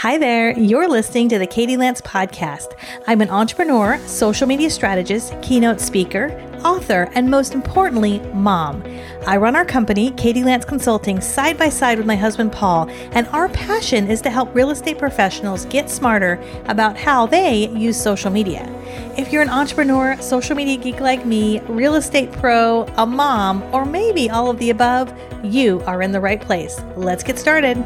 Hi there, you're listening to the Katie Lance podcast. I'm an entrepreneur, social media strategist, keynote speaker, author, and most importantly, mom. I run our company, Katie Lance Consulting, side by side with my husband Paul, and our passion is to help real estate professionals get smarter about how they use social media. If you're an entrepreneur, social media geek like me, real estate pro, a mom, or maybe all of the above, you are in the right place. Let's get started.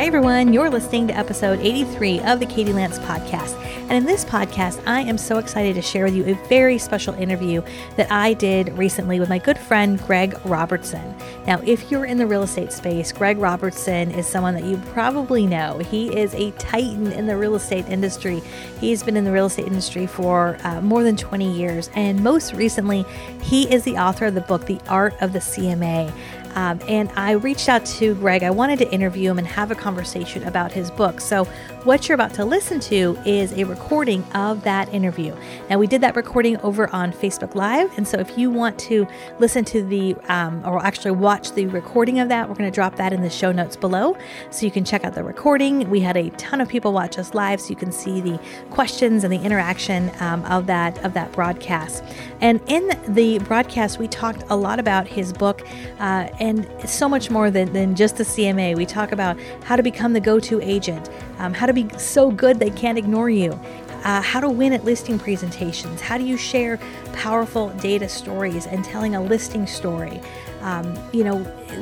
Hi, everyone. You're listening to episode 83 of the Katie Lance podcast. And in this podcast, I am so excited to share with you a very special interview that I did recently with my good friend, Greg Robertson. Now, if you're in the real estate space, Greg Robertson is someone that you probably know. He is a titan in the real estate industry. He's been in the real estate industry for uh, more than 20 years. And most recently, he is the author of the book, The Art of the CMA. Um, and I reached out to Greg. I wanted to interview him and have a conversation about his book. So, what you're about to listen to is a recording of that interview. Now, we did that recording over on Facebook Live. And so, if you want to listen to the, um, or actually watch the recording of that, we're going to drop that in the show notes below. So, you can check out the recording. We had a ton of people watch us live, so you can see the questions and the interaction um, of that of that broadcast. And in the broadcast, we talked a lot about his book. Uh, and so much more than, than just the CMA. We talk about how to become the go to agent, um, how to be so good they can't ignore you. Uh, how to win at listing presentations. How do you share powerful data stories and telling a listing story? Um, you know,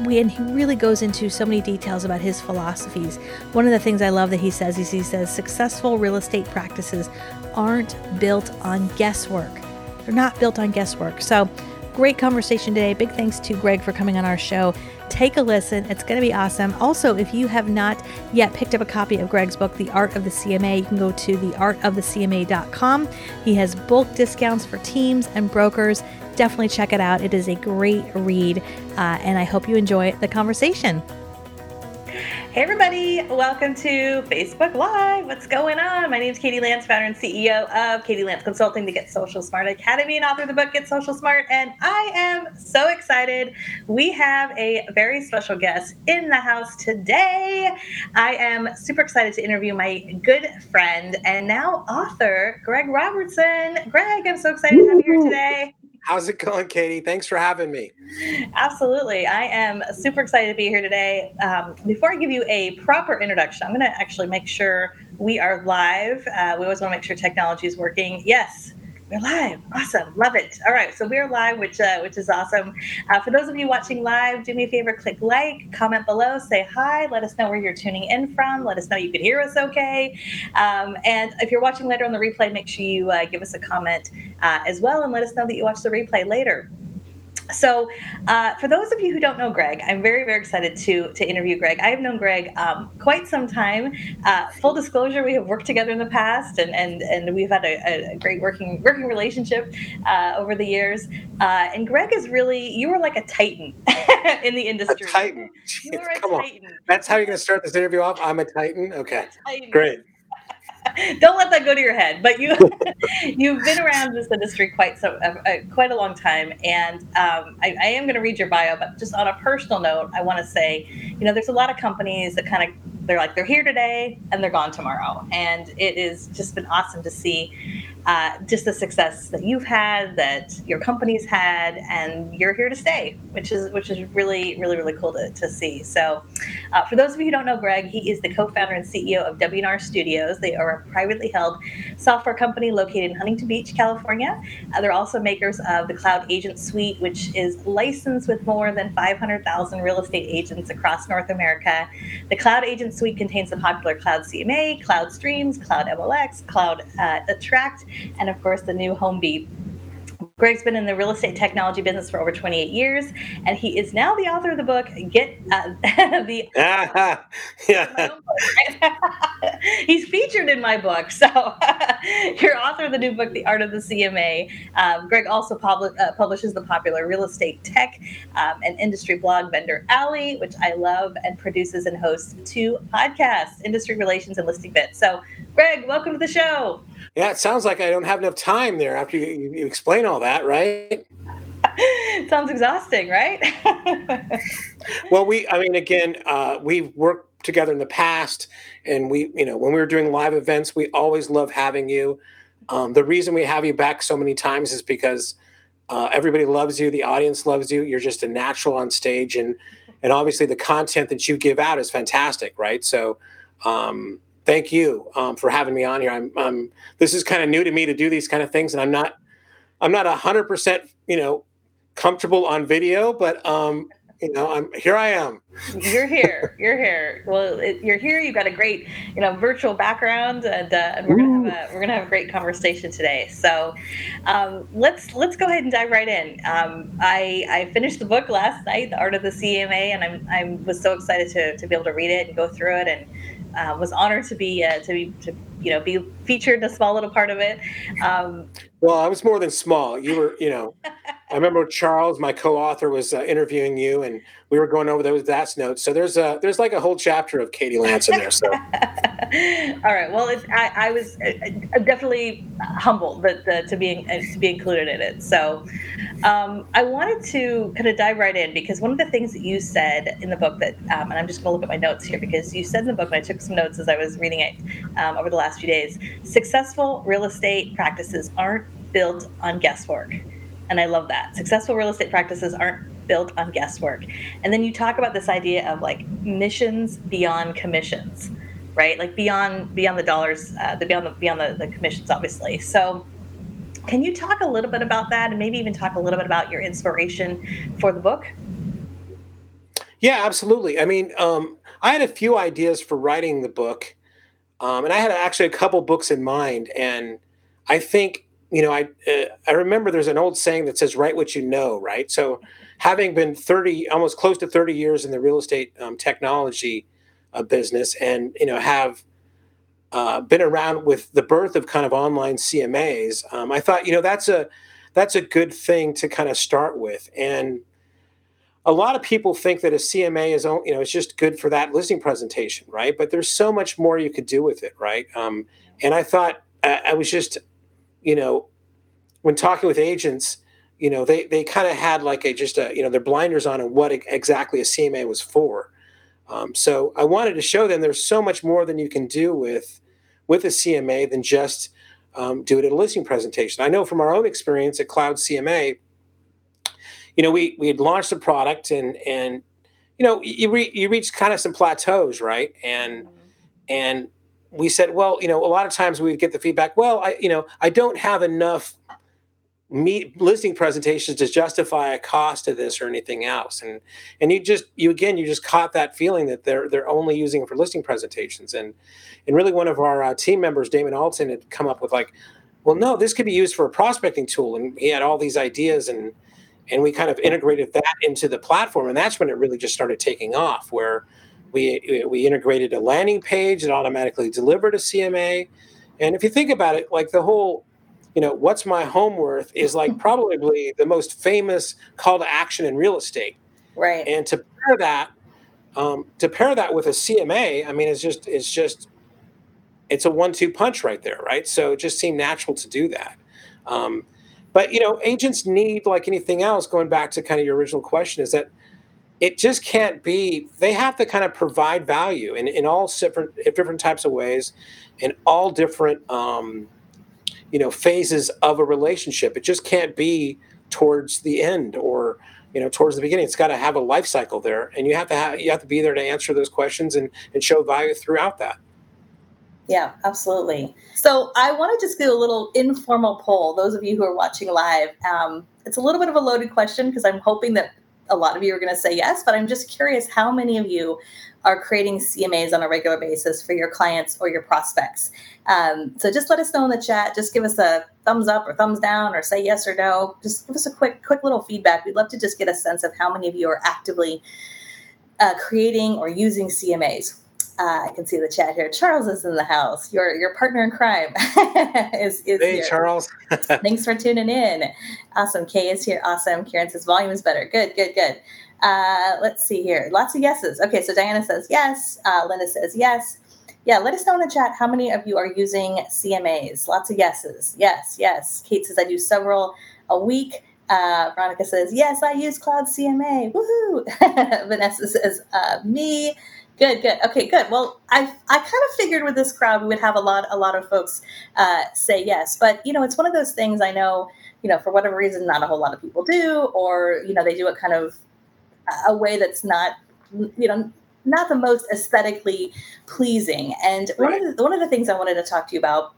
we, and he really goes into so many details about his philosophies. One of the things I love that he says is he says successful real estate practices aren't built on guesswork. They're not built on guesswork. So Great conversation today. Big thanks to Greg for coming on our show. Take a listen, it's going to be awesome. Also, if you have not yet picked up a copy of Greg's book, The Art of the CMA, you can go to theartofthecma.com. He has bulk discounts for teams and brokers. Definitely check it out. It is a great read, uh, and I hope you enjoy the conversation. Hey, everybody, welcome to Facebook Live. What's going on? My name is Katie Lance, founder and CEO of Katie Lance Consulting, the Get Social Smart Academy, and author of the book Get Social Smart. And I am so excited. We have a very special guest in the house today. I am super excited to interview my good friend and now author, Greg Robertson. Greg, I'm so excited to have you here today. How's it going, Katie? Thanks for having me. Absolutely. I am super excited to be here today. Um, before I give you a proper introduction, I'm going to actually make sure we are live. Uh, we always want to make sure technology is working. Yes, we're live. Awesome. Love it. All right. So we're live, which uh, which is awesome. Uh, for those of you watching live, do me a favor, click like, comment below, say hi, let us know where you're tuning in from. Let us know you can hear us okay. Um, and if you're watching later on the replay, make sure you uh, give us a comment uh, as well and let us know that you watch the replay later. So, uh, for those of you who don't know Greg, I'm very, very excited to to interview Greg. I have known Greg um, quite some time. Uh, full disclosure, we have worked together in the past, and and and we've had a, a great working working relationship uh, over the years. Uh, and Greg is really you were like a titan in the industry. A titan. You were a Come titan. On. That's how you're going to start this interview off. I'm a titan. Okay, a titan. great. don't let that go to your head. But you you've been around this industry quite so uh, uh quite a long time, and um, I, I, am going to read your bio. But just on a personal note, I want to say, you know, there's a lot of companies that kind of they're like they're here today and they're gone tomorrow, and it is just been awesome to see uh, just the success that you've had, that your company's had, and you're here to stay, which is which is really really really cool to, to see. So, uh, for those of you who don't know Greg, he is the co-founder and CEO of W+R Studios. They are a privately held software company located in Huntington Beach, California. Uh, they're also makers of the Cloud Agent Suite, which is licensed with more than 500,000 real estate agents across North America. The Cloud Agent Suite contains the popular Cloud CMA, Cloud Streams, Cloud MLX, Cloud uh, Attract and of course the new home Homebeat. Greg's been in the real estate technology business for over 28 years, and he is now the author of the book "Get uh, the." yeah. He's featured in my book, so you're author of the new book, "The Art of the CMA." Um, Greg also uh, publishes the popular real estate tech um, and industry blog Vendor Alley, which I love, and produces and hosts two podcasts, Industry Relations and Listing Bits. So, Greg, welcome to the show. Yeah, it sounds like I don't have enough time there after you, you explain all that, right? Sounds exhausting, right? well, we, I mean, again, uh, we've worked together in the past, and we, you know, when we were doing live events, we always love having you. Um, the reason we have you back so many times is because uh, everybody loves you, the audience loves you. You're just a natural on stage, and and obviously the content that you give out is fantastic, right? So. Um, thank you um, for having me on here. I'm, I'm this is kind of new to me to do these kind of things, and I'm not I'm not a hundred percent you know comfortable on video, but um, you know, I'm here. I am. You're here. You're here. Well, it, you're here. You've got a great, you know, virtual background, and, uh, and we're gonna have a we're gonna have a great conversation today. So, um, let's let's go ahead and dive right in. Um, I I finished the book last night, The Art of the CMA, and I'm I was so excited to to be able to read it and go through it, and uh, was honored to be uh, to be to you know be featured in a small little part of it. Um, well, I was more than small. You were, you know, I remember Charles, my co-author, was uh, interviewing you, and we were going over those that's notes. So there's a there's like a whole chapter of Katie Lance in there. So, all right. Well, I, I, was uh, uh, definitely humbled that to be uh, to be included in it. So, um, I wanted to kind of dive right in because one of the things that you said in the book that, um, and I'm just going to look at my notes here because you said in the book, and I took some notes as I was reading it um, over the last few days. Successful real estate practices aren't built on guesswork. And I love that. Successful real estate practices aren't built on guesswork. And then you talk about this idea of like missions beyond commissions, right? Like beyond beyond the dollars, uh, the beyond the beyond the, the commissions, obviously. So can you talk a little bit about that and maybe even talk a little bit about your inspiration for the book? Yeah, absolutely. I mean, um, I had a few ideas for writing the book, um, and I had actually a couple books in mind. And I think you know, I uh, I remember there's an old saying that says "write what you know," right? So, having been 30, almost close to 30 years in the real estate um, technology uh, business, and you know, have uh, been around with the birth of kind of online CMAs, um, I thought, you know, that's a that's a good thing to kind of start with. And a lot of people think that a CMA is, you know, it's just good for that listing presentation, right? But there's so much more you could do with it, right? Um, and I thought I, I was just you know, when talking with agents, you know, they they kind of had like a just a you know their blinders on and what exactly a CMA was for. Um, so I wanted to show them there's so much more than you can do with with a CMA than just um, do it at a listing presentation. I know from our own experience at Cloud CMA, you know, we we had launched the product and and you know you re, you reach kind of some plateaus, right? And mm-hmm. and we said, well, you know, a lot of times we would get the feedback, well, I, you know, I don't have enough meet listing presentations to justify a cost of this or anything else. And and you just you again you just caught that feeling that they're they're only using it for listing presentations. And and really one of our uh, team members, Damon Alton, had come up with like, well, no, this could be used for a prospecting tool. And he had all these ideas and and we kind of integrated that into the platform. And that's when it really just started taking off where we we integrated a landing page that automatically delivered a CMA. And if you think about it, like the whole, you know, what's my home worth is like probably the most famous call to action in real estate. Right. And to pair that, um, to pair that with a CMA, I mean, it's just it's just it's a one-two punch right there, right? So it just seemed natural to do that. Um, but you know, agents need like anything else. Going back to kind of your original question, is that it just can't be they have to kind of provide value in, in all different different types of ways in all different um, you know phases of a relationship it just can't be towards the end or you know towards the beginning it's got to have a life cycle there and you have to have you have to be there to answer those questions and and show value throughout that yeah, absolutely. So I want to just do a little informal poll. Those of you who are watching live, um, it's a little bit of a loaded question because I'm hoping that a lot of you are going to say yes, but I'm just curious how many of you are creating CMAs on a regular basis for your clients or your prospects. Um, so just let us know in the chat. Just give us a thumbs up or thumbs down, or say yes or no. Just give us a quick, quick little feedback. We'd love to just get a sense of how many of you are actively uh, creating or using CMAs. Uh, I can see the chat here. Charles is in the house. Your your partner in crime is, is hey, here. Charles. Thanks for tuning in. Awesome. Kay is here. Awesome. Karen says volume is better. Good, good, good. Uh, let's see here. Lots of yeses. Okay, so Diana says yes. Uh, Linda says yes. Yeah, let us know in the chat how many of you are using CMAs. Lots of yeses. Yes, yes. Kate says I do several a week. Uh, Veronica says, Yes, I use Cloud CMA. Woohoo. Vanessa says, uh, Me. Good, good. Okay, good. Well, I I kind of figured with this crowd we would have a lot a lot of folks uh, say yes, but you know it's one of those things. I know you know for whatever reason not a whole lot of people do, or you know they do it kind of a way that's not you know not the most aesthetically pleasing. And right. one of the, one of the things I wanted to talk to you about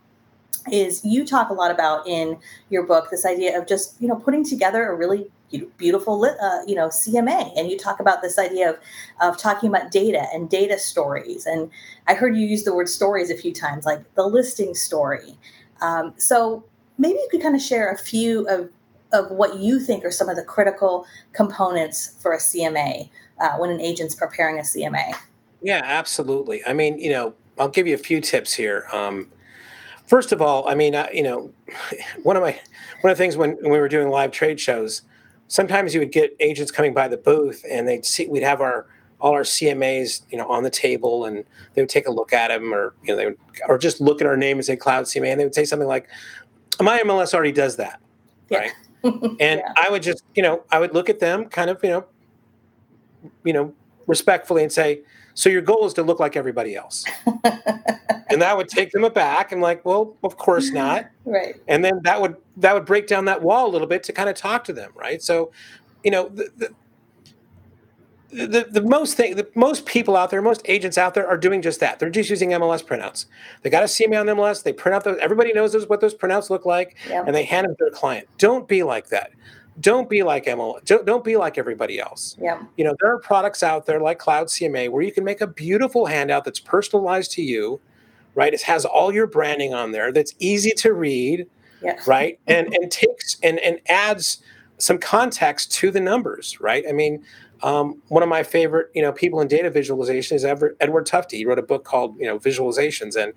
is you talk a lot about in your book this idea of just you know putting together a really beautiful uh, you know cma and you talk about this idea of, of talking about data and data stories and i heard you use the word stories a few times like the listing story. Um, so maybe you could kind of share a few of, of what you think are some of the critical components for a cma uh, when an agent's preparing a cma yeah absolutely. I mean you know i'll give you a few tips here. Um, first of all i mean uh, you know one of my one of the things when, when we were doing live trade shows sometimes you would get agents coming by the booth and they'd see we'd have our all our CMAs, you know, on the table, and they would take a look at them, or you know, they would, or just look at our name and say Cloud CMA, and they would say something like, "My MLS already does that," yeah. right? and yeah. I would just, you know, I would look at them, kind of, you know, you know, respectfully, and say, "So your goal is to look like everybody else," and that would take them aback. I'm like, "Well, of course not," right? And then that would that would break down that wall a little bit to kind of talk to them, right? So, you know, the, the the, the most thing the most people out there most agents out there are doing just that. They're just using mls printouts. They got a cma on mls they print out those everybody knows those, what those printouts look like and they hand them to their client. Don't be like that. Don't be like mls don't, don't be like everybody else. Yeah you know there are products out there like cloud cma where you can make a beautiful handout that's personalized to you right? It has all your branding on there that's easy to read yeah. right? And and takes and and adds some context to the numbers right? I mean um, one of my favorite you know people in data visualization is Edward, edward tufte. He wrote a book called you know visualizations and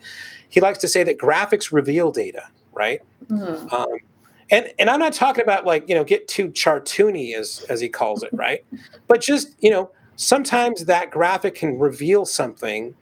he likes to say that graphics reveal data right? Mm-hmm. um, and and i'm not talking about like you know get too chartoony as as he calls it right? But just you know sometimes that graphic can reveal something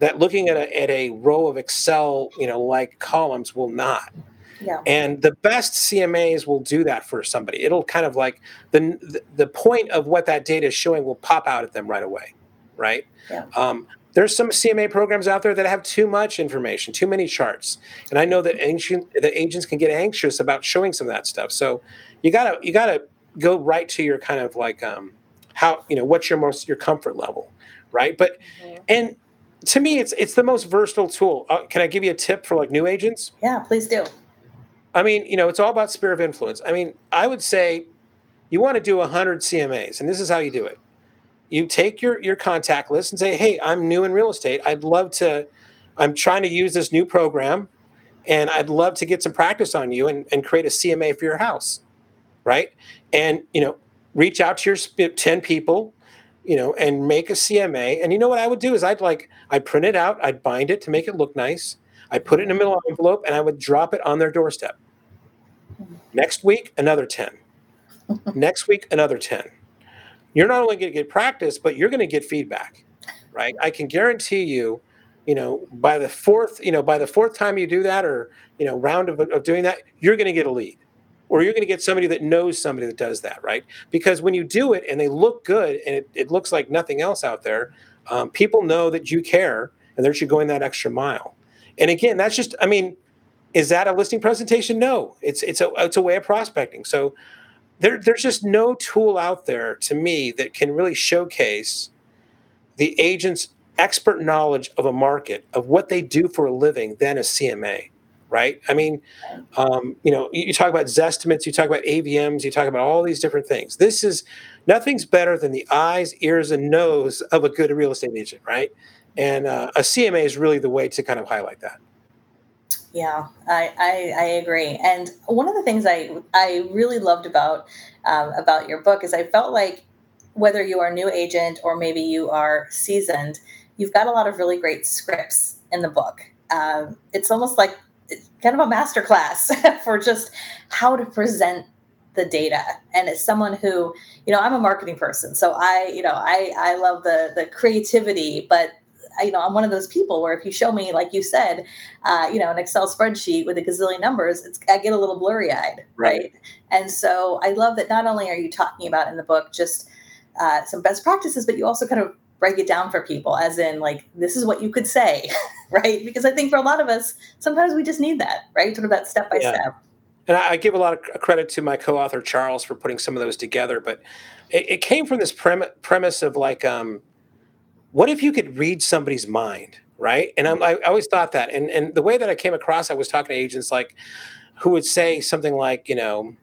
that looking at a, at a row of excel you know like columns will not yeah. And the best CMAs will do that for somebody. It'll kind of like the the point of what that data is showing will pop out at them right away, right? Yeah. Um, there's some CMA programs out there that have too much information, too many charts, and I know that ancient the agents can get anxious about showing some of that stuff. So you gotta you gotta go right to your kind of like um, how you know what's your most your comfort level, right? But mm-hmm. and to me, it's it's the most versatile tool. Uh, can I give you a tip for like new agents? Yeah, please do. I mean, you know, it's all about sphere of influence. I mean, I would say you want to do 100 CMAs, and this is how you do it. You take your your contact list and say, "Hey, I'm new in real estate. I'd love to I'm trying to use this new program and I'd love to get some practice on you and, and create a CMA for your house." Right? And, you know, reach out to your 10 people, you know, and make a CMA. And you know what I would do is I'd like I'd print it out, I'd bind it to make it look nice I put it in a middle envelope and I would drop it on their doorstep. Next week, another 10. Next week, another 10. You're not only going to get practice, but you're going to get feedback, right? I can guarantee you, you know, by the fourth, you know, by the fourth time you do that or, you know, round of, of doing that, you're going to get a lead or you're going to get somebody that knows somebody that does that, right? Because when you do it and they look good and it, it looks like nothing else out there, um, people know that you care and they're actually going that extra mile. And again, that's just, I mean, is that a listing presentation? No, it's it's a it's a way of prospecting. So there, there's just no tool out there to me that can really showcase the agent's expert knowledge of a market of what they do for a living than a CMA, right? I mean, um, you know, you, talk about Zestimates, you talk about AVMs, you talk about all these different things. This is nothing's better than the eyes, ears, and nose of a good real estate agent, right? and uh, a CMA is really the way to kind of highlight that. Yeah, I, I, I agree. And one of the things I I really loved about um, about your book is I felt like whether you are a new agent or maybe you are seasoned, you've got a lot of really great scripts in the book. Um, it's almost like kind of a masterclass for just how to present the data and as someone who you know i'm a marketing person so i you know i i love the the creativity but you know, I'm one of those people where if you show me, like you said, uh, you know, an Excel spreadsheet with a gazillion numbers, it's, I get a little blurry eyed. Right. right. And so I love that not only are you talking about in the book just uh, some best practices, but you also kind of break it down for people as in like this is what you could say right? Because i think for a lot of us sometimes we just need that right? Sort of that step by step. And I, give a lot of credit to my co-author charles for putting some of those together but it, it came from this prem- premise of like um, what if you could read somebody's mind right? And I'm, i always thought that and, and the way that i came across i was talking to agents like who would say something like you know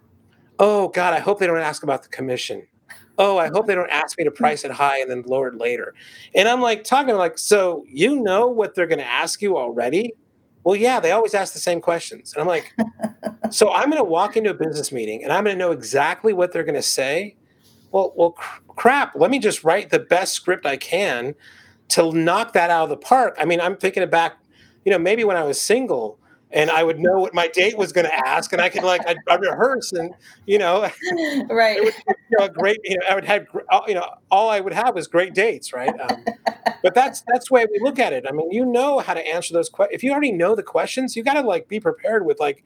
oh god i hope they don't ask about the commission oh, I hope they don't ask me to mm. price it high and then lower it later. And I'm like talking like, so you know what they're going to ask you already? Well, yeah, they always ask the same questions. And I'm like, so I'm going to walk into a business meeting and I'm going to know exactly what they're going to say. Well, well, cr- crap. Let me just write the best script I can to knock that out of the park. I mean, I'm thinking back, you know, maybe when I was single, and I would know what my date was going to ask, and I could like I'd, I'd, rehearse, and you know, right? Would, you know, great. You know, I would have you know all I would have was great dates, right? Um, but that's that's the way we look at it. I mean, you know how to answer those questions. If you already know the questions, you got to like be prepared with like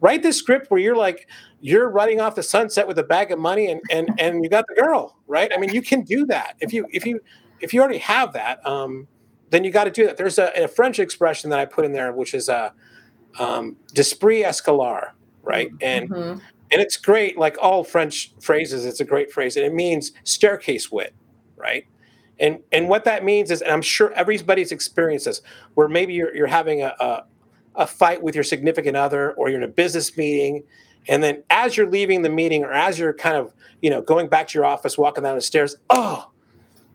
write this script where you're like you're running off the sunset with a bag of money and and and you got the girl, right? I mean, you can do that if you if you if you already have that. Um, then you got to do that. There's a, a, French expression that I put in there, which is uh, um, d'esprit escalier, right? And mm-hmm. and it's great, like all French phrases. It's a great phrase, and it means staircase wit, right? And and what that means is, and I'm sure everybody's experienced this, where maybe you're you're having a, a a fight with your significant other, or you're in a business meeting, and then as you're leaving the meeting, or as you're kind of you know going back to your office, walking down the stairs, oh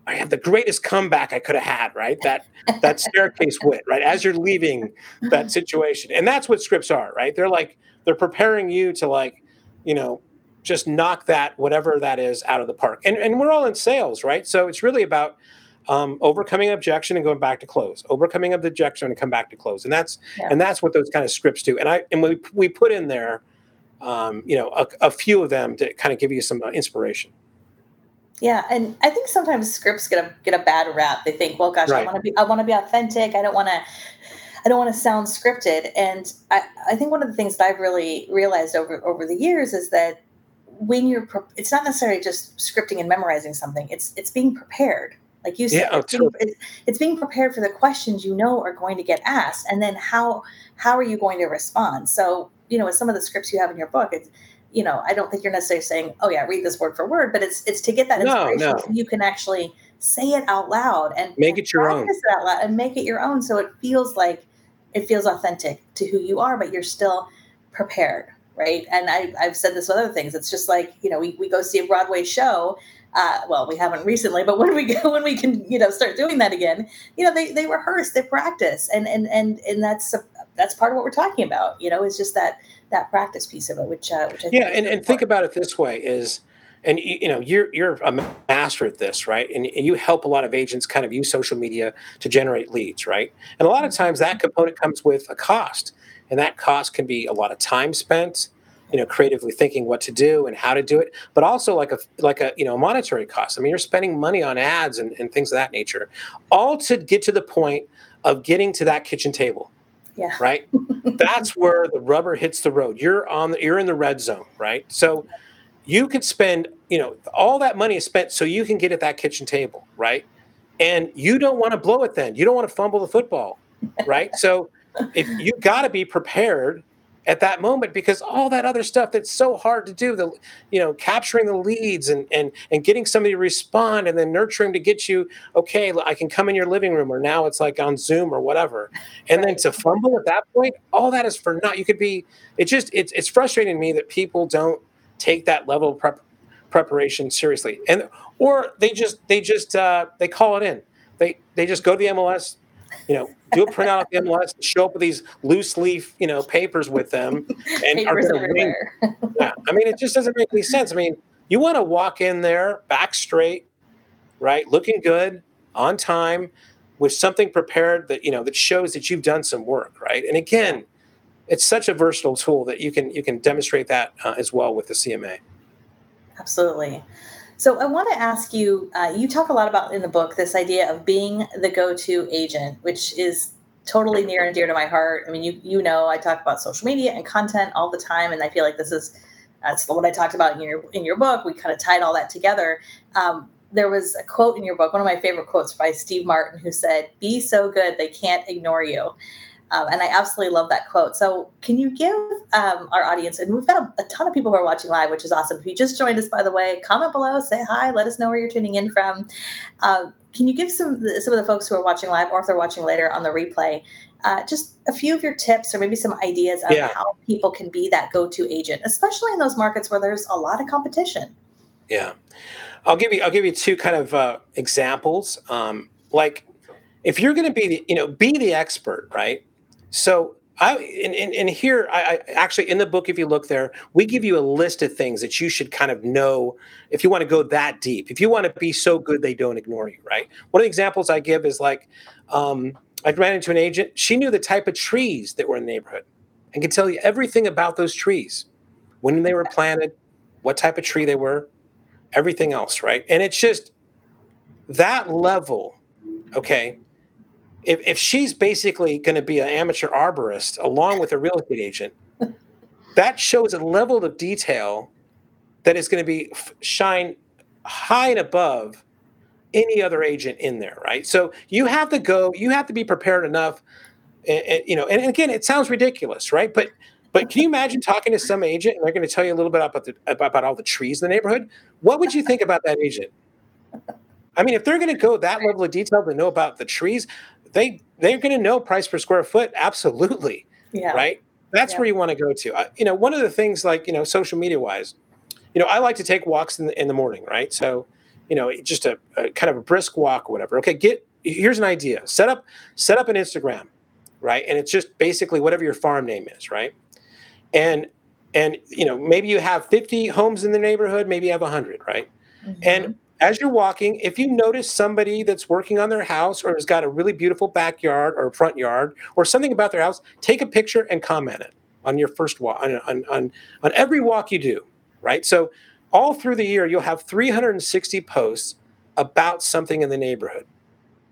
I have the greatest comeback I could have had, right? That that staircase wit, right? As you're leaving that situation. And that's what scripts are, right? They're like they're preparing you to like, you know, just knock that whatever that is out of the park. And and we're all in sales, right? So it's really about um, overcoming objection and going back to close, overcoming objection and come back to close, and that's yeah. and that's what those kind of scripts do. And I and we we put in there, um, you know, a, a few of them to kind of give you some uh, inspiration. Yeah, and I think sometimes scripts get a get a bad rap. They think, "Well, gosh, right. I want to be I want to be authentic. I don't want to I don't want to sound scripted." And I, I think one of the things that I've really realized over over the years is that when you're it's not necessarily just scripting and memorizing something. It's it's being prepared. Like you said, yeah, it's, being, it's, it's being prepared for the questions you know are going to get asked, and then how how are you going to respond? So you know, with some of the scripts you have in your book, it's you know, I don't think you're necessarily saying, "Oh yeah, read this word for word," but it's it's to get that inspiration no, no. so you can actually say it out loud and make it your own. It out loud and make it your own, so it feels like it feels authentic to who you are, but you're still prepared, right? And I, I've said this with other things. It's just like you know, we, we go see a Broadway show. Uh, well, we haven't recently, but when we go, when we can, you know, start doing that again, you know, they, they rehearse, they practice, and and and and that's that's part of what we're talking about. You know, it's just that that practice piece of it, which uh, which I yeah, and, and think about it this way: is and you know you're you're a master at this right? And, and, you help a lot of agents kind of use social media to generate leads right? And a lot of times that component comes with a cost and that cost can be a lot of time spent you know creatively thinking what to do and how to do it but also like a like a you know monetary cost. I mean you're spending money on ads and, and things of that nature all to get to the point of getting to that kitchen table yeah. Right. That's where the rubber hits the road. You're on the you're in the red zone, right? So you could spend, you know, all that money is spent so you can get at that kitchen table, right? And you don't want to blow it then. You don't want to fumble the football, right? so if you got to be prepared at that moment because all that other stuff that's so hard to do the you know capturing the leads and and and getting somebody to respond and then nurturing to get you okay i can come in your living room or now it's like on zoom or whatever. And then to fumble at that point all that is for not you could be it just it's it's frustrating to me that people don't take that level of prep, preparation seriously. And or they just they just uh, they call it in. They they just go to the mls you know, do a printout of the MLS, show up with these loose leaf, you know, papers with them, and papers are going to yeah, I mean, it just doesn't make any sense. I mean, you want to walk in there back straight, right, looking good, on time, with something prepared that you know that shows that you've done some work, right? And again, it's such a versatile tool that you can you can demonstrate that uh, as well with the CMA. Absolutely. So I want to ask you. Uh, you talk a lot about in the book this idea of being the go-to agent, which is totally near and dear to my heart. I mean, you you know, I talk about social media and content all the time, and I feel like this is that's what I talked about in your in your book. We kind of tied all that together. Um, there was a quote in your book, one of my favorite quotes by Steve Martin, who said, "Be so good they can't ignore you." Um, and I absolutely love that quote. So, can you give um, our audience, and we've got a, a, ton of people who are watching live, which is awesome. If you just joined us, by the way, comment below, say hi, let us know where you're tuning in from. Uh, can you give some some of the folks who are watching live, or if they're watching later on the replay, uh, just a few of your tips or maybe some ideas of yeah. how people can be that go-to agent, especially in those markets where there's a lot of competition? Yeah, I'll give you I'll give you two kind of uh, examples. Um, like if you're going to be the, you know be the expert, right? So I and, and, here I, I, actually in the book, if you look there, we give you a list of things that you should kind of know if you want to go that deep. If you want to be so good they don't ignore you, right? One of the examples I give is like um, I ran into an agent. She knew the type of trees that were in the neighborhood and could tell you everything about those trees, when they were planted, what type of tree they were, everything else, right? And it's just that level, okay, if, if she's basically going to be an amateur arborist along with a real estate agent, that shows a level of detail that is going to be shine high and above any other agent in there, right? So you have to go, you have to be prepared enough, and, and, you know. And again, it sounds ridiculous, right? But but can you imagine talking to some agent and they're going to tell you a little bit about the about, about all the trees in the neighborhood? What would you think about that agent? I mean, if they're going to go that level of detail to know about the trees, they they're going to know price per square foot absolutely yeah. right? That's yeah. where you want to go to. Uh, you know one of the things like you know social media wise you know i like to take walks in the, in the morning right? So you know just a, a kind of a brisk walk or whatever. Okay get here's an idea. Set up set up an instagram right? And it's just basically whatever your farm name is right? And and you know maybe you have 50 homes in the neighborhood maybe you have 100 right? Mm-hmm. and as you're walking, if you notice somebody that's working on their house or has got a really beautiful backyard or front yard or something about their house, take a picture and comment it on your first walk on, on, on, on every walk you do, right? So all through the year, you'll have 360 posts about something in the neighborhood.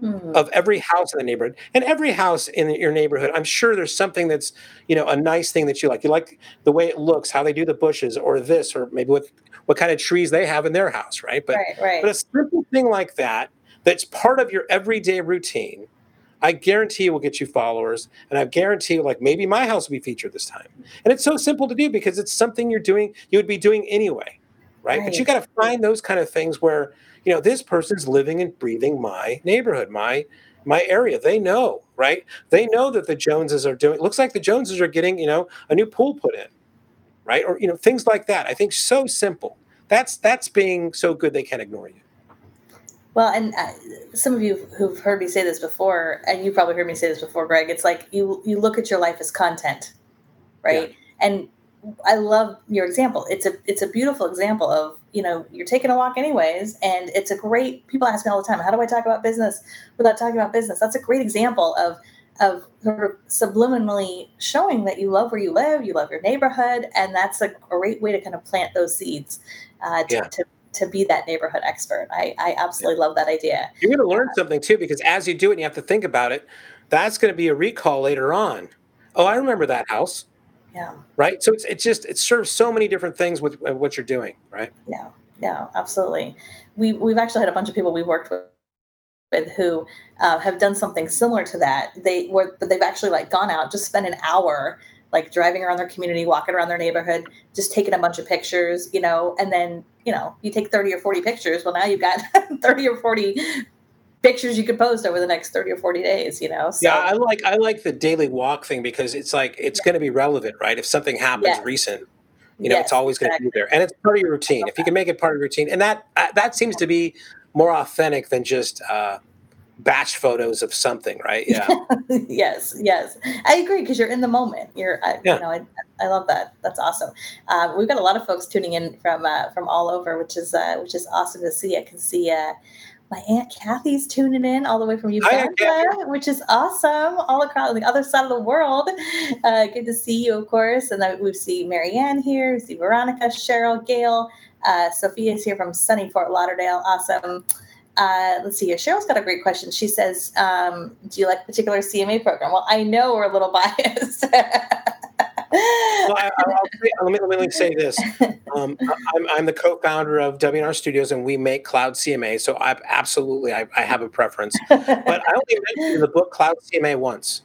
Mm-hmm. Of every house in the neighborhood, and every house in your neighborhood, I'm sure there's something that's, you know, a nice thing that you like. You like the way it looks, how they do the bushes, or this, or maybe what what kind of trees they have in their house, right? But right, right. but a simple thing like that, that's part of your everyday routine, I guarantee will get you followers, and I guarantee like maybe my house will be featured this time. And it's so simple to do because it's something you're doing, you would be doing anyway, right? right. But you got to find those kind of things where you know this person's living and breathing my neighborhood my my area. They know right? They know that the joneses are doing looks like the joneses are getting you know a new pool put in right? Or you know things like that. I think so simple. That's that's being so good they can't ignore you. Well and uh, some of you who've heard me say this before and you probably heard me say this before greg it's like you you look at your life as content right? Yeah. and I love your example. It's a it's a beautiful example of you know you're taking a walk anyways, and it's a great. People ask me all the time, how do I talk about business without talking about business? That's a great example of of sort of subliminally showing that you love where you live, you love your neighborhood, and that's a great way to kind of plant those seeds uh, to, yeah. to to be that neighborhood expert. I, I absolutely yeah. love that idea. You're going to learn uh, something too, because as you do it, and you have to think about it. That's going to be a recall later on. Oh, I remember that house. Yeah. Right. So it's it's just it serves so many different things with uh, what you're doing. Right. Yeah. Yeah. Absolutely. We we've actually had a bunch of people we've worked with with who uh, have done something similar to that. They were, but they've actually like gone out, just spent an hour like driving around their community, walking around their neighborhood, just taking a bunch of pictures, you know, and then, you know, you take 30 or 40 pictures. Well, now you've got 30 or 40 pictures you could post over the next 30 or 40 days you know so, yeah i like i like the daily walk thing because it's like it's yeah. going to be relevant right? If something happens yes. recent you know yes, it's always going to be there and it's part of your routine. If you can make it part of your routine and that uh, that seems to be more authentic than just uh, batch photos of something right? Yeah. Yes yes. I agree because you're in the moment. You're I, yeah. you know I, I love that. That's awesome. Uh, we've got a lot of folks tuning in from uh, from all over which is uh, which is awesome to see. I can see uh, my aunt Kathy's tuning in all the way from Uganda, Hi, which is awesome. All across the other side of the world. Uh, good to see you, of course. And then we see Marianne here, we see Veronica, Cheryl, Gail. Uh, Sophia is here from sunny Fort Lauderdale. Awesome. Uh, let's see here. Cheryl's got a great question. She says, um, "Do you like a particular CMA program?" Well, I know we're a little biased. Well, I, say, let, me, let me say this. Um, I'm, I'm, the co-founder of W+R Studios, and we make cloud CMA. So I absolutely I, I have a preference, but I only mentioned the book Cloud CMA once.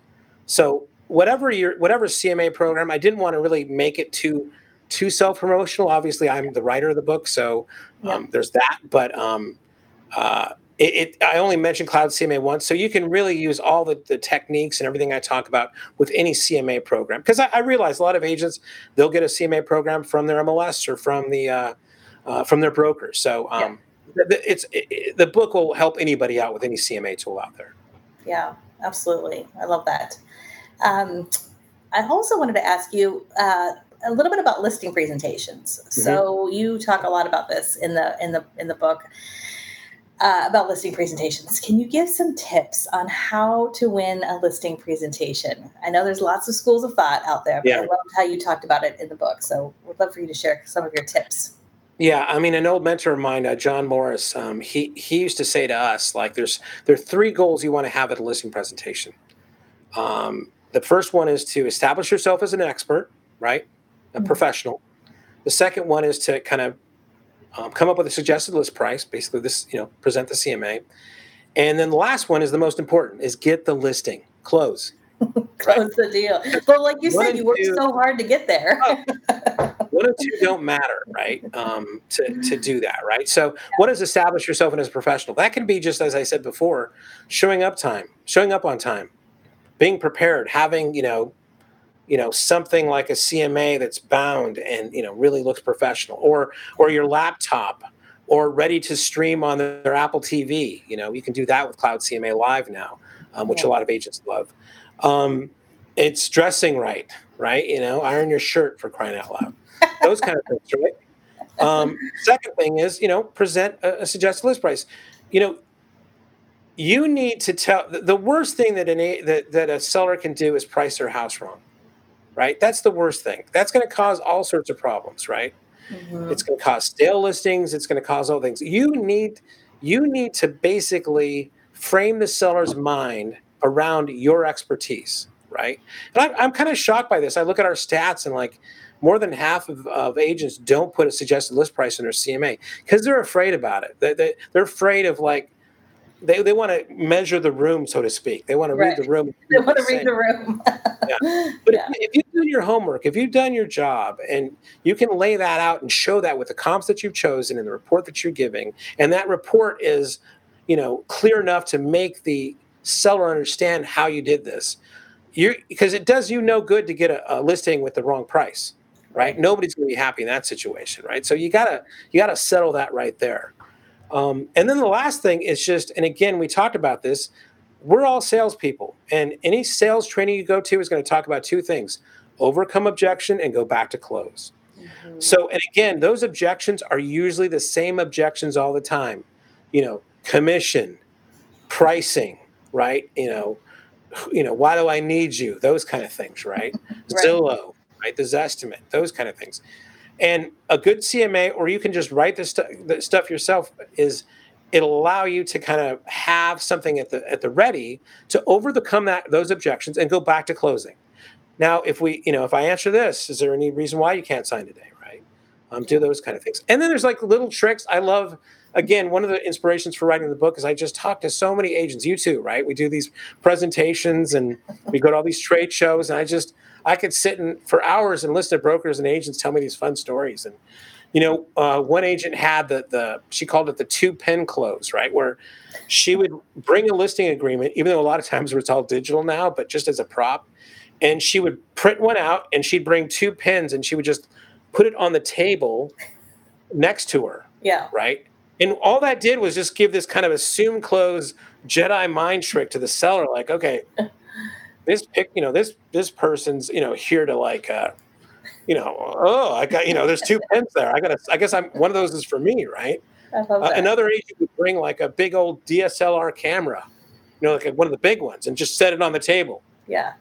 So whatever your whatever CMA program, I didn't want to really make it too too self promotional. Obviously, I'm the writer of the book, so um, there's that. But um, uh, it, it, I only mentioned Cloud CMA once, so you can really use all the, the techniques and everything I talk about with any CMA program. Because I, I, realize a lot of agents they'll get a CMA program from their MLS or from the uh, uh, from their broker. So um, yeah. the, it's it, the book will help anybody out with any CMA tool out there. Yeah, absolutely. I love that. Um, I also wanted to ask you uh, a little bit about listing presentations. Mm-hmm. So you talk a lot about this in the in the in the book uh, about listing presentations. Can you give some tips on how to win a listing presentation? I know there's lots of schools of thought out there, but yeah. I loved how you talked about it in the book. So we'd love for you to share some of your tips. Yeah, I mean, an old mentor of mine, uh, John Morris, um, he he used to say to us, like, there's there are three goals you want to have at a listing presentation. Um, the first one is to establish yourself as an expert, right, a mm-hmm. professional. The second one is to kind of um, come up with a suggested list price, basically this, you know, present the CMA. And then the last one is the most important is get the listing, close. close right? the deal. But like you one said, you worked two, so hard to get there. one or two don't matter, right? Um, to, to do that, right? So yeah. what is establish yourself as a professional? That can be just as I said before, showing up time, showing up on time, being prepared, having, you know, you know something like a CMA that's bound and you know really looks professional, or or your laptop, or ready to stream on their Apple TV. You know you can do that with Cloud CMA Live now, um, which yeah. a lot of agents love. Um, it's dressing right, right? You know, iron your shirt for crying out loud. Those kind of things, right? Um, second thing is, you know, present a, a suggested list price. You know, you need to tell the worst thing that an that, that a seller can do is price their house wrong right? That's the worst thing. That's going to cause all sorts of problems, right? Mm-hmm. It's going to cause stale listings. It's going to cause all things. You need you need to basically frame the seller's mind around your expertise, right? And I, I'm kind of shocked by this. I look at our stats and like more than half of, of agents don't put a suggested list price in their CMA because they're afraid about it. They, they, they're afraid of like they, they want to measure the room, so to speak. They want to right. read the room. They want to read the room. yeah. But yeah. if, if, you've done your homework, if you've done your job, and you can lay that out and show that with the comps that you've chosen and the report that you're giving, and that report is, you know, clear enough to make the seller understand how you did this, You're because it does you no good to get a, a listing with the wrong price, right? Nobody's going to be happy in that situation, right? So you gotta you gotta settle that right there. Um, and then the last thing is just, and again, we talked about this. We're all salespeople, and any sales training you go to is going to talk about two things: overcome objection and go back to close. Mm-hmm. So, and again, those objections are usually the same objections all the time. You know, commission, pricing, right? You know, you know, why do I need you? Those kind of things, right? right. Zillow, right? The Zestimate, those kind of things. And a good CMA, or you can just write this st- the stuff yourself, is it'll allow you to kind of have something at the at the ready to overcome that those objections and go back to closing. Now, if we, you know, if I answer this, is there any reason why you can't sign today, right? Um, do those kind of things. And then there's like little tricks. I love again, one of the inspirations for writing the book is I just talk to so many agents. You too, right? We do these presentations and we go to all these trade shows, and I just I could sit in for hours and listen to brokers and agents tell me these fun stories. And you know, uh, one agent had the the she called it the two pen close, right, where she would bring a listing agreement, even though a lot of times it's all digital now, but just as a prop, and she would print one out and she'd bring two pens and she would just put it on the table next to her. Yeah. Right. And all that did was just give this kind of assumed close Jedi mind trick to the seller, like, okay, this pick, you know, this this person's, you know, here to like, uh, you know, oh, I got, you know, there's two pens there. I got to, I guess I'm one of those is for me, right? Uh, another agent would bring like a big old DSLR camera, you know, like one of the big ones, and just set it on the table. Yeah.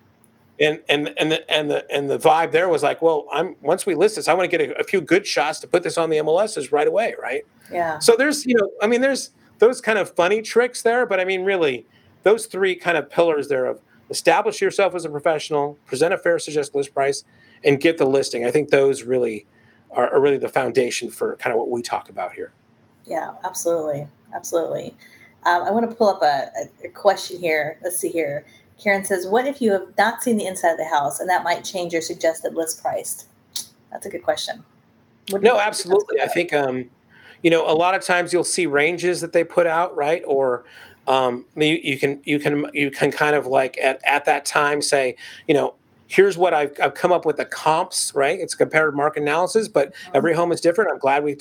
and and and the and the and the vibe there was like, well, I'm once we list this, I want to get a, a, few good shots to put this on the MLSs right away, right? Yeah. So there's you know, I mean, there's those kind of funny tricks there, but I mean, really, those three kind of pillars there of establish yourself as a professional, present a fair suggested list price, and get the listing. I think those really are, are really the foundation for kind of what we talk about here. Yeah, absolutely, absolutely. Um, I want to pull up a, a, question here. Let's see here. Karen says, "What if you have not seen the inside of the house, and that might change your suggested list price?" That's a good question. No, absolutely. I think um, you know a lot of times you'll see ranges that they put out, right? Or um, you, you can you can you can kind of like at, at that time say, you know, here's what I've, I've come up with the comps, right? It's comparative market analysis, but mm-hmm. every home is different. I'm glad we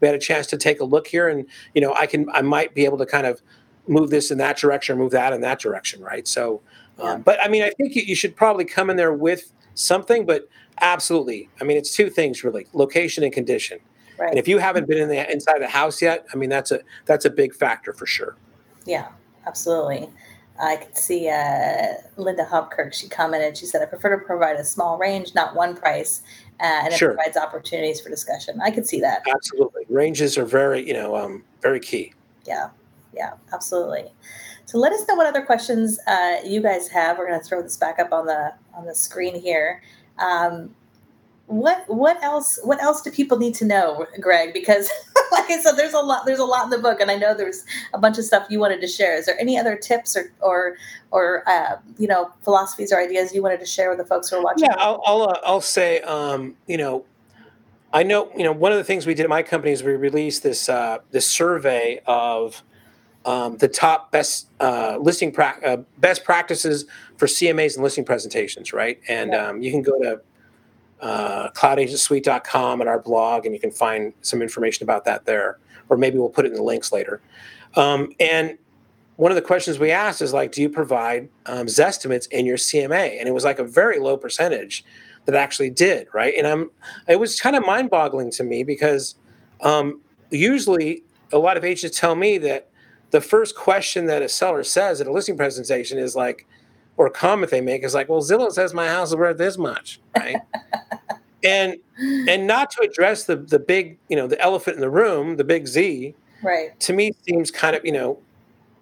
we had a chance to take a look here, and you know, I can I might be able to kind of move this in that direction, or move that in that direction, right? So, yeah. um, but I mean, I think you, you should probably come in there with something, but absolutely, I mean, it's two things really: location and condition. Right. And if you haven't been in the inside the house yet, I mean, that's a that's a big factor for sure. Yeah, absolutely. I could see uh, Linda Hopkirk. She commented. She said, "I prefer to provide a small range, not one price, uh, and it sure. provides opportunities for discussion." I could see that. Absolutely, ranges are very, you know, um, very key. Yeah, yeah, absolutely. So let us know what other questions uh, you guys have. We're going to throw this back up on the on the screen here. Um, what what else what else do people need to know greg? Because like i said there's a lot there's a lot in the book and i know there's a bunch of stuff you wanted to share. Is there any other tips or or or uh, you know philosophies or ideas you wanted to share with the folks who are watching? Yeah i'll i'll, uh, I'll say um, you know i know you know one of the things we did at my company is we released this uh, this survey of um, the top best uh, listing pra- uh, best practices for cmas and listing presentations right? And yeah. um, you can go to uh, cloudagentsuite.com and our blog, and you can find some information about that there. Or maybe we'll put it in the links later. Um, and one of the questions we asked is like, do you provide um, Zestimates in your CMA? And it was like a very low percentage that actually did, right? And I'm, it was kind of mind-boggling to me because um, usually a lot of agents tell me that the first question that a seller says at a listing presentation is like, or comment they make is like, well, Zillow says my house is worth this much, right? and and not to address the the big, you know, the elephant in the room, the big Z, right? To me, seems kind of, you know,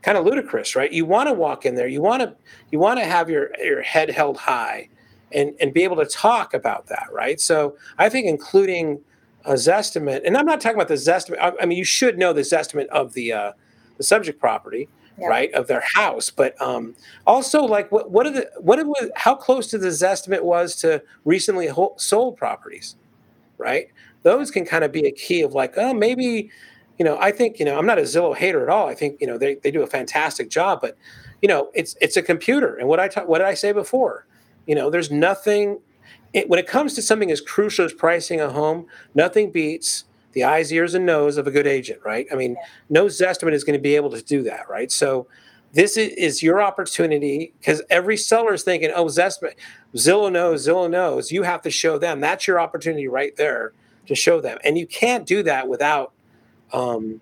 kind of ludicrous, right? You want to walk in there, you want to you want to have your your head held high, and and be able to talk about that, right? So I think including a zestimate, and I'm not talking about the zestimate. I, I mean, you should know the zestimate of the uh, the subject property, yeah. right, of their house. But um, also, like, what what are the what was how close to this estimate was to recently sold properties, right? Those can kind of be a key of like, oh, maybe, you know, I think you know, I'm not a Zillow hater at all. I think you know they they do a fantastic job, but you know, it's it's a computer. And what I ta- what did I say before? You know, there's nothing. It, when it comes to something as crucial as pricing a home, nothing beats the eyes, ears, and nose of a good agent, right? I mean, no Zestimate is going to be able to do that, right? So this is your opportunity because every seller is thinking, oh, Zestimate, Zillow knows, Zillow knows. You have to show them. That's your opportunity right there to show them. And you can't do that without um,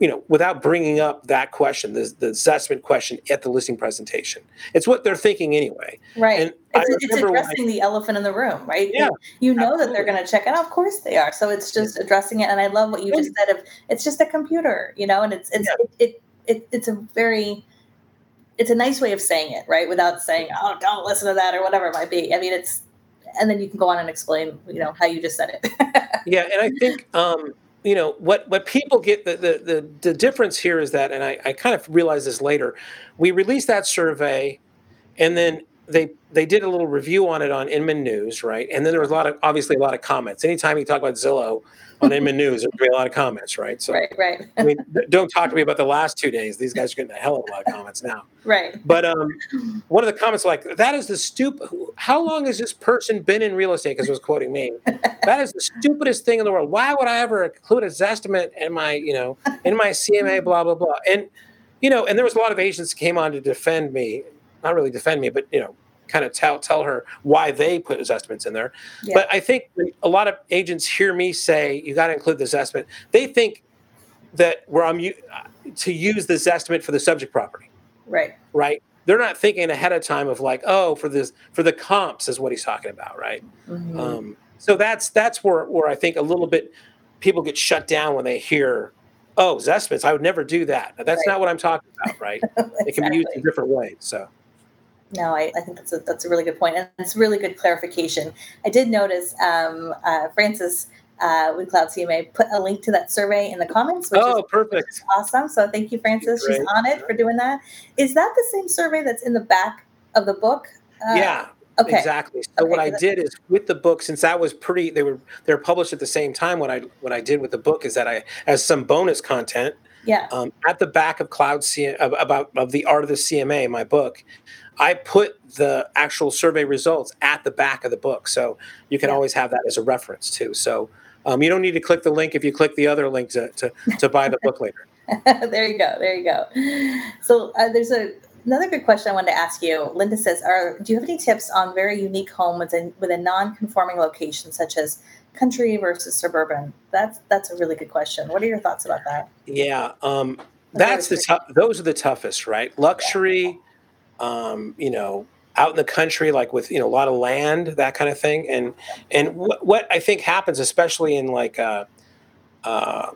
you know, without bringing up that question, the, the assessment question at the listing presentation. It's what they're thinking anyway. Right. And it's, it's addressing I, the elephant in the room, right? Yeah. You, know absolutely. that they're going to check it. Of course they are. So it's just addressing it. And I love what you just said of it's just a computer, you know, and it's, it's, yeah. it, it, it, it's a very, it's a nice way of saying it, right? Without saying, oh, don't listen to that or whatever it might be. I mean, it's, and then you can go on and explain, you know, how you just said it. yeah. And I think, um, you know what what people get the, the the the, difference here is that and I, I kind of realized this later we released that survey and then they they did a little review on it on Inman News, right? And then there was a lot of obviously a lot of comments. Anytime you talk about Zillow on Inman News, there's gonna be a lot of comments, right? So right, right. I mean, don't talk to me about the last two days. These guys are getting a hell of a lot of comments now. Right. But um, one of the comments like that is the stupid. How long has this person been in real estate? Because it was quoting me. that is the stupidest thing in the world. Why would I ever include a Zestimate in my you know in my CMA? Blah blah blah. And you know, and there was a lot of agents came on to defend me not really defend me, but you know, kind of tell tell her why they put Zestimates in there. Yeah. But I think a lot of agents hear me say you got to include this estimate. They think that where I'm to use this estimate for the subject property. Right. Right. they're not thinking ahead of time of like, oh, for this for the comps is what he's talking about, right? Mm-hmm. Um, so that's that's where where I think a little bit people get shut down when they hear, oh, Zestimates, I would never do that. That's right. not what I'm talking about, right? exactly. It can be used in different ways. So no, I, I, think that's a that's a really good point, and it's really good clarification. I did notice um, uh, Francis uh, with Cloud CMA put a link to that survey in the comments. Which oh, is, perfect! Is awesome. So thank you, Francis. She's on it for doing that. Is that the same survey that's in the back of the book? Uh, yeah. Okay. Exactly. So okay. what I did is with the book, since that was pretty, they were they were published at the same time. What I what I did with the book is that I, as some bonus content, yeah, um, at the back of Cloud C about of the art of the CMA, my book, I put the actual survey results at the back of the book, so you can yeah. always have that as a reference too. So um, you don't need to click the link if you click the other link to to, to buy the book later. there you go. There you go. So uh, there's a another good question I wanted to ask you. Linda says, "Are do you have any tips on very unique home with a with a non-conforming location, such as country versus suburban?" That's that's a really good question. What are your thoughts about that? Yeah, um, that's the tough. Those are the toughest, right? Luxury. Um, you know, out in the country, like with you know a lot of land, that kind of thing. And and what, what I think happens, especially in like uh, uh,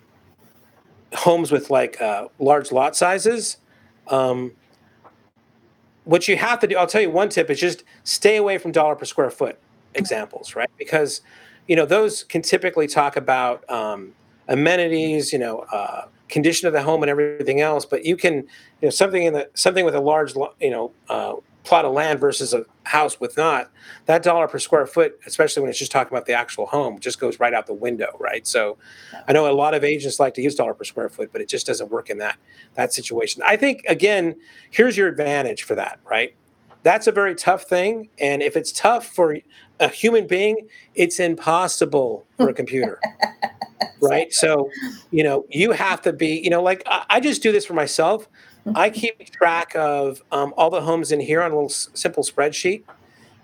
homes with like uh, large lot sizes, um, what you have to do, I'll tell you one tip is just stay away from dollar per square foot examples, right? Because you know those can typically talk about um, amenities, you know, uh, condition of the home and everything else. But you can, you know, something in the something with a large, you know, uh, plot of land versus a house with not that dollar per square foot, especially when it's just talking about the actual home, just goes right out the window, right? So, I know a lot of agents like to use dollar per square foot, but it just doesn't work in that that situation. I think again, here's your advantage for that, right? That's a very tough thing, and if it's tough for a human being, it's impossible for a computer. right? So, you know, you have to be, you know, like I, I just do this for myself. I mm-hmm. keep track of um, all the homes in here on a little s- simple spreadsheet,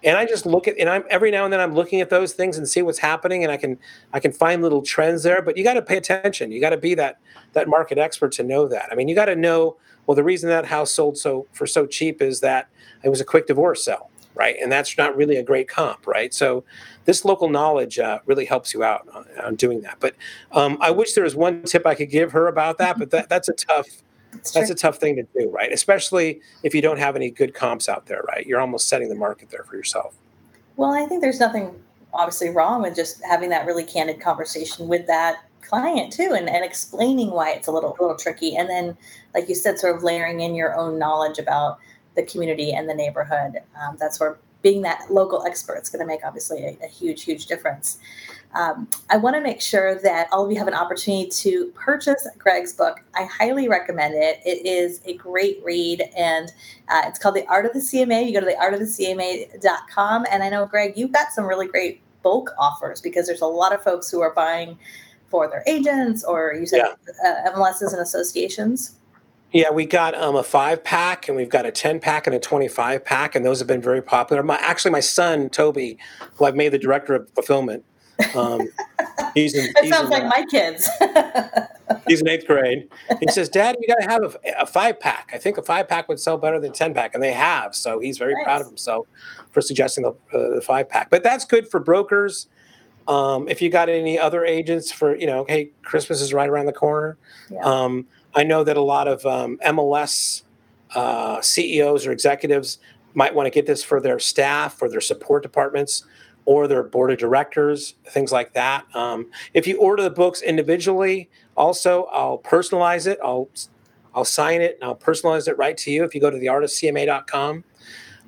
and I just look at and I'm every now and then I'm looking at those things and see what's happening, and I can I can find little trends there. But you got to pay attention. You got to be that that market expert to know that. I mean, you got to know. Well, the reason that house sold so for so cheap is that it was a quick divorce sale right? And that's not really a great comp, right? So this local knowledge uh, really helps you out on, on doing that. But um, I wish there was one tip I could give her about that, but that, that's a tough. That's, that's a tough thing to do, right? Especially if you don't have any good comps out there, right? You're almost setting the market there for yourself. Well, I think there's nothing obviously wrong with just having that really candid conversation with that client too and, and explaining why it's a little a little tricky and then like you said sort of layering in your own knowledge about the community and the neighborhood. Um, that's where being that local expert is going to make obviously a, a huge, huge difference. Um, I want to make sure that all of you have an opportunity to purchase Greg's book. I highly recommend it. It is a great read, and uh, it's called The Art of the CMA. You go to theartofthecma.com, and I know, Greg, you've got some really great bulk offers because there's a lot of folks who are buying for their agents or you said yeah. uh, MLSs and associations. Yeah, we got um, a five pack, and we've got a ten pack and a twenty-five pack, and those have been very popular. My actually, my son Toby, who I've made the director of fulfillment, um, he's in. That he's sounds in, like uh, my kids. he's in eighth grade. He says, "Dad, you got to have a, a, five pack. I think a five pack would sell better than ten pack, and they have." So he's very nice. proud of himself for suggesting the, uh, the five pack. But that's good for brokers. Um, if you got any other agents for, you know, hey, Christmas is right around the corner. Yeah. Um, I know that a lot of um, MLS uh, CEOs or executives might want to get this for their staff, for their support departments, or their board of directors, things like that. Um, if you order the books individually, also I'll personalize it. I'll I'll sign it and I'll personalize it right to you if you go to theartofcma.com.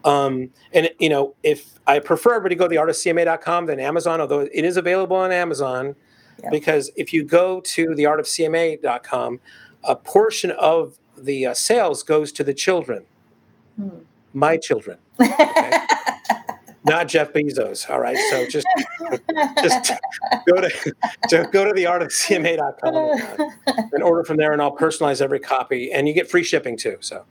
Um, and you know, if I prefer everybody go to theartofcma.com than Amazon, although it is available on Amazon, yeah. because if you go to theartofcma.com, a portion of the uh, sales goes to the children, hmm. my children, okay? not Jeff Bezos. All right, so just just go to, to go to the art of cma.com and order from there, and I'll personalize every copy, and you get free shipping too. So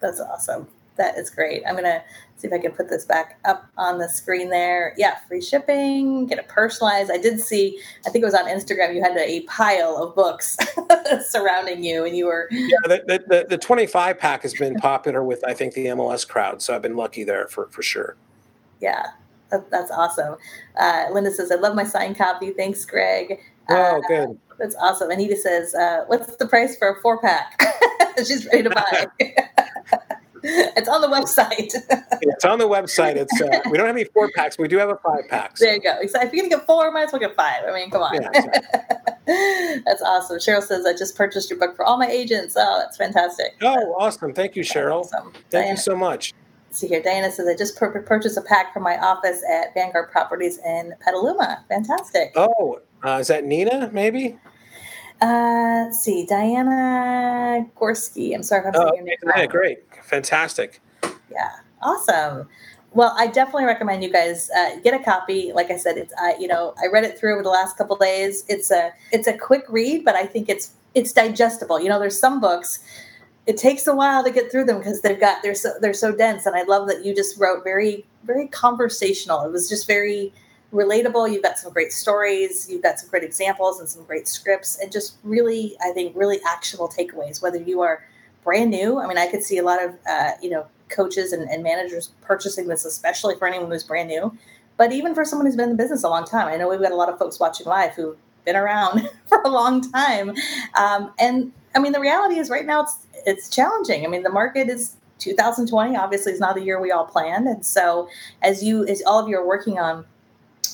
that's awesome. That is great. I'm gonna see if I can put this back up on the screen there. Yeah, free shipping, get it personalized. I did see, I think it was on Instagram, you had a pile of books surrounding you, and you were. Yeah, the, the, the 25 pack has been popular with, I think, the MLS crowd. So I've been lucky there for, for sure. Yeah, that, that's awesome. Uh, Linda says, I love my signed copy. Thanks, Greg. Oh, uh, good. That's awesome. Anita says, uh, What's the price for a four pack? She's ready to buy. it's on the website. it's on the website. It's uh, we don't have any four packs, but we do have a five pack. So. There you go. So if you're gonna get four, might as well get five. I mean, come on. Yeah, exactly. that's awesome. Cheryl says I just purchased your book for all my agents. Oh, that's fantastic. Oh, awesome! Thank you, Cheryl. Awesome. Thank Diana, you so much. See here, Diana says I just purchased a pack for my office at Vanguard Properties in Petaluma. Fantastic. Oh, uh, is that Nina? Maybe. Uh, let's see, Diana Gorski. I'm sorry if I'm saying oh, your name wrong. Great fantastic. Yeah, awesome. Well, I definitely recommend you guys uh, get a copy. Like I said, it's I you know I read it through over the last couple days. It's a it's a quick read, but I think it's it's digestible. You know, there's some books it takes a while to get through them because they've got they're so they're so dense. And I love that you just wrote very very conversational. It was just very relatable. You've got some great stories. You've got some great examples and some great scripts, and just really I think really actionable takeaways. Whether you are brand new. I mean, I could see a lot of uh, you know coaches and, and, managers purchasing this, especially for anyone who's brand new. But even for someone who's been in the business a long time, I know we've got a lot of folks watching live who've been around for a long time. Um, and I mean, the reality is right now it's it's challenging. I mean, the market is 2020 obviously is not the year we all planned, and so as you as all of you are working on,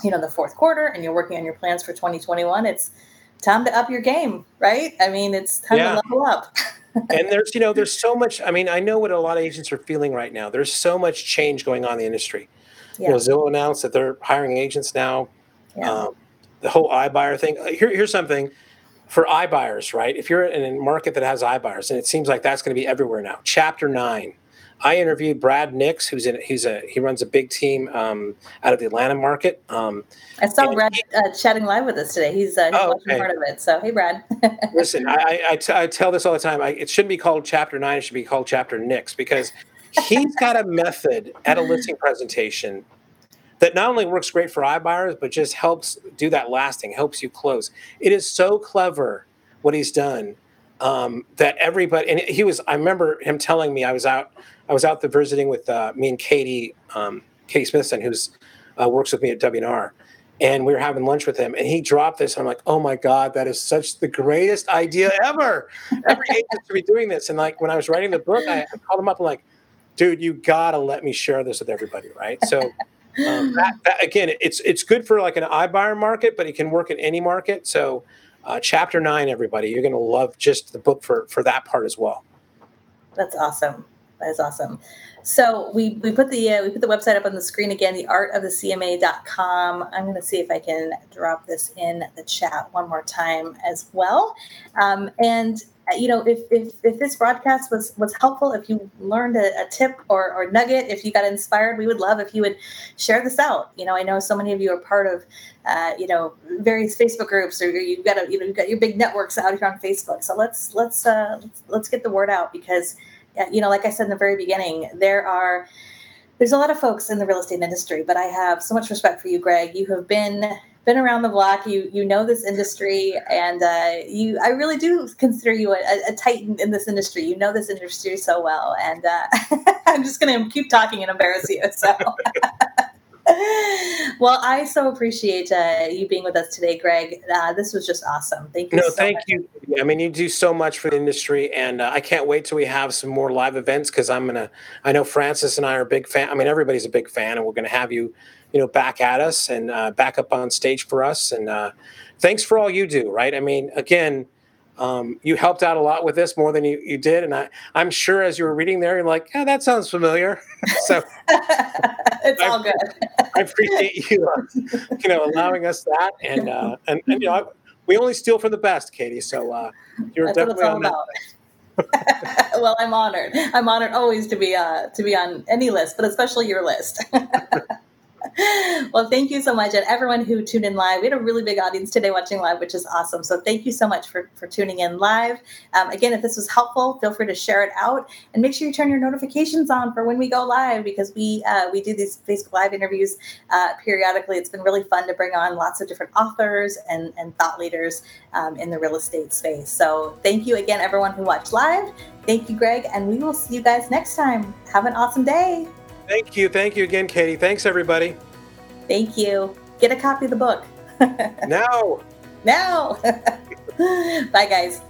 you know, the fourth quarter and you're working on your plans for 2021, it's time to up your game, right? I mean, it's time yeah. to level up. and there's you know there's so much i mean i know what a lot of agents are feeling right now. There's so much change going on in the industry. Yeah. you know zillow announced that they're hiring agents now. Yeah. um, the whole iBuyer thing uh, Here, here's something for iBuyers right? If you're in a market that has iBuyers and it seems like that's going to be everywhere now chapter 9 I interviewed Brad Nix, who's in he's a he runs a big team um, out of the Atlanta market. Um, I saw Brad he, uh, chatting live with us today. He's, uh, he's oh, watching okay. part of it. So hey, Brad. Listen, I, I, t- I tell this all the time. I, it shouldn't be called Chapter Nine. It should be called Chapter Nix because he's got a method at a listing presentation that not only works great for iBuyers but just helps do that lasting, helps you close. It is so clever what he's done um, that everybody and he was. I remember him telling me I was out I was out there visiting with uh, me and Katie, um, Katie Smithson, who's uh, works with me at W+R, and we were having lunch with him, and he dropped this. And I'm like, oh my god, that is such the greatest idea ever. Every agent should be doing this. And like when I was writing the book, I, I called him up and like, dude, you gotta let me share this with everybody, right? So. Um, that, that, again, it's it's good for like an iBuyer market, but it can work in any market. So, uh, chapter nine, everybody, you're going to love just the book for for that part as well. That's awesome. That is awesome. So we, we put the uh, we put the website up on the screen again, the art of the CMA.com. I'm going to see if I can drop this in the chat one more time as well. Um, and you know, if, if, if this broadcast was was helpful, if you learned a, a, tip or, or nugget, if you got inspired, we would love if you would share this out. You know, I know so many of you are part of, uh, you know, various Facebook groups, or you've got a, you know, you've got your big networks out here on Facebook. So let's let's uh, let's, let's get the word out because you know, like I said in the very beginning, there are there's a lot of folks in the real estate industry, but I have so much respect for you, Greg. You have been been around the block. You you know this industry, and uh, you I really do consider you a, a, titan in this industry. You know this industry so well, and uh, I'm just going to keep talking and embarrass you. So. well, I so appreciate uh, you being with us today, Greg. Uh, this was just awesome. Thank you. No, so thank much. you. I mean, you do so much for the industry, and uh, I can't wait till we have some more live events because I'm gonna. I know Francis and I are big fan. I mean, everybody's a big fan, and we're gonna have you, you know, back at us and uh, back up on stage for us. And uh, thanks for all you do. Right? I mean, again um, you helped out a lot with this more than you, you did. And I, I'm sure as you were reading there, you're like, yeah, that sounds familiar. so it's all good. I appreciate you, uh, you know, allowing us that. And, uh, and, and, you know, I, we only steal from the best, Katie. So uh, you're That's definitely on that. well, I'm honored. I'm honored always to be uh, to be on any list, but especially your list. well, thank you so much. And everyone who tuned in live, we had a really big audience today watching live, which is awesome. So thank you so much for, for tuning in live. Um, again, if this was helpful, feel free to share it out and make sure you turn your notifications on for when we go live because we uh, we do these Facebook Live interviews uh, periodically. It's been really fun to bring on lots of different authors and, and thought leaders um, in the real estate space. So thank you again, everyone who watched live. Thank you, Greg, and we will see you guys next time. Have an awesome day. Thank you. Thank you again, Katie. Thanks, everybody. Thank you. Get a copy of the book. now. Now. Bye, guys.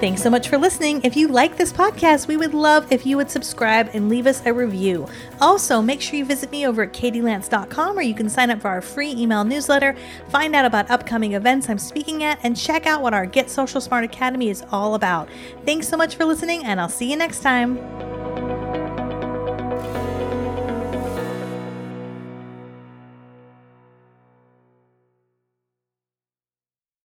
Thanks so much for listening. If you like this podcast, we would love if you would subscribe and leave us a review. Also, make sure you visit me over at katielance.com where you can sign up for our free email newsletter, find out about upcoming events I'm speaking at, and check out what our Get Social Smart Academy is all about. Thanks so much for listening, and I'll see you next time.